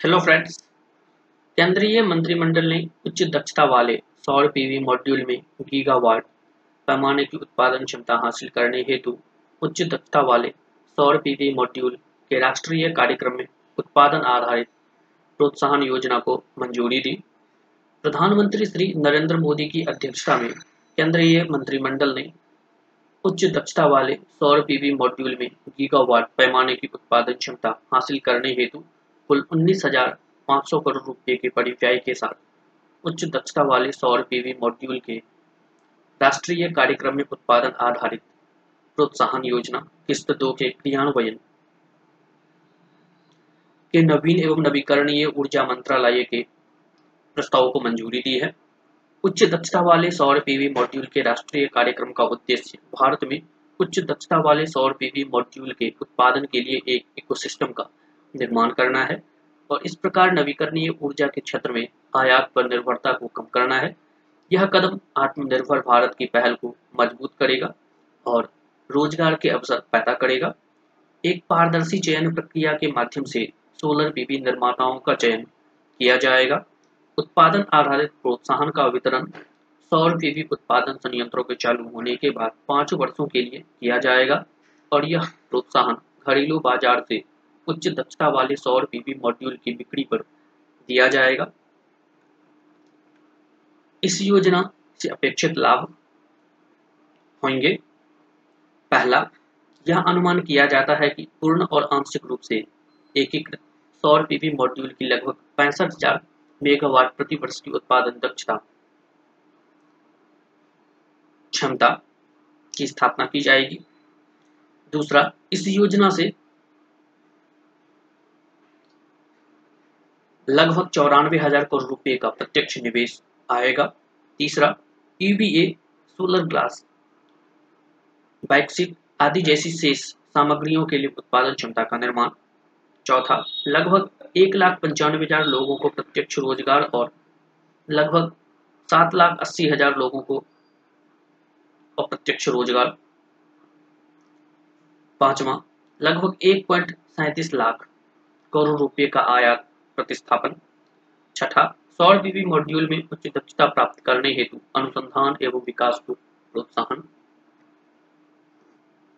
Hello friends केंद्रीय मंत्रिमंडल ने उच्च दक्षता वाले सौर पीवी मॉड्यूल में गीगावाट पैमाने की उत्पादन क्षमता हासिल करने हेतु उच्च दक्षता वाले सौर पीवी मॉड्यूल के राष्ट्रीय कार्यक्रम में उत्पादन आधारित प्रोत्साहन योजना को मंजूरी दी। प्रधानमंत्री श्री नरेंद्र मोदी की अध्यक्षता में केंद्रीय मंत्रिमंडल ने उच्च दक्षता वाले सौर पीवी मॉड्यूल में गीगावाट पैमाने की उत्पादन क्षमता हासिल करने हेतु कुल उन्नीस हज़ार पाँच सौ करोड़ रुपए के परिव्यय के साथ उच्च दक्षता वाले सौर पीवी मॉड्यूल के राष्ट्रीय कार्यक्रम में उत्पादन आधारित प्रोत्साहन योजना, किस्त दो के क्रियान्वयन के नवीन एवं नवीकरणीय ऊर्जा मंत्रालय के प्रस्ताव को मंजूरी दी है। उच्च दक्षता वाले सौर पीवी मॉड्यूल के राष्ट्रीय कार्यक्रम का उद्देश्य भारत में उच्च दक्षता वाले सौर पीवी मॉड्यूल के उत्पादन के लिए एक इकोसिस्टम का निर्माण करना है। और इस प्रकार नवीकरणीय ऊर्जा के क्षेत्र में आयात पर निर्भरता को कम करना है। यह कदम आत्मनिर्भर भारत की पहल को मज़बूत करेगा और रोज़गार के अवसर पैदा करेगा। एक पारदर्शी चयन प्रक्रिया के माध्यम से सोलर पीवी निर्माताओं का चयन किया जाएगा। उत्पादन आधारित प्रोत्साहन का वितरण, सौर पीवी उत्पादन संयंत्रों के चालू होने के बाद पाँच वर्षों के लिए किया जाएगा और यह प्रोत्साहन घरेलू बाज़ार से उच्च दक्षता वाले सौर पीवी मॉड्यूल की बिक्री पर दिया जाएगा। इस योजना से अपेक्षित लाभ होंगे। पहला, यह अनुमान किया जाता है कि पूर्ण और आंशिक रूप से एकीकृत सौर पीवी मॉड्यूल की लगभग पैंसठ हज़ार मेगावाट प्रति वर्ष की उत्पादन दक्षता क्षमता की स्थापना की जाएगी। दूसरा, इस योजना से लगभग चौरानवे हज़ार करोड़ रुपए का प्रत्यक्ष निवेश आएगा। तीसरा ईवीए सोलर ग्लास बाइक्सिट आदि जैसी शेष सामग्रियों के लिए उत्पादन क्षमता का निर्माण। चौथा, लगभग एक लाख पंचानवे हज़ार लोगों को प्रत्यक्ष रोज़गार और लगभग सात लाख अस्सी हज़ार लोगों को अप्रत्यक्ष रोज़गार। पांचवा, लगभग एक पॉइंट सैंतीस लाख करोड़ रुपए का आयात प्रतिस्थापन। छठा, सौर बीवी मॉड्यूल में उच्च दक्षता प्राप्त करने हेतु अनुसंधान एवं विकास को प्रोत्साहन।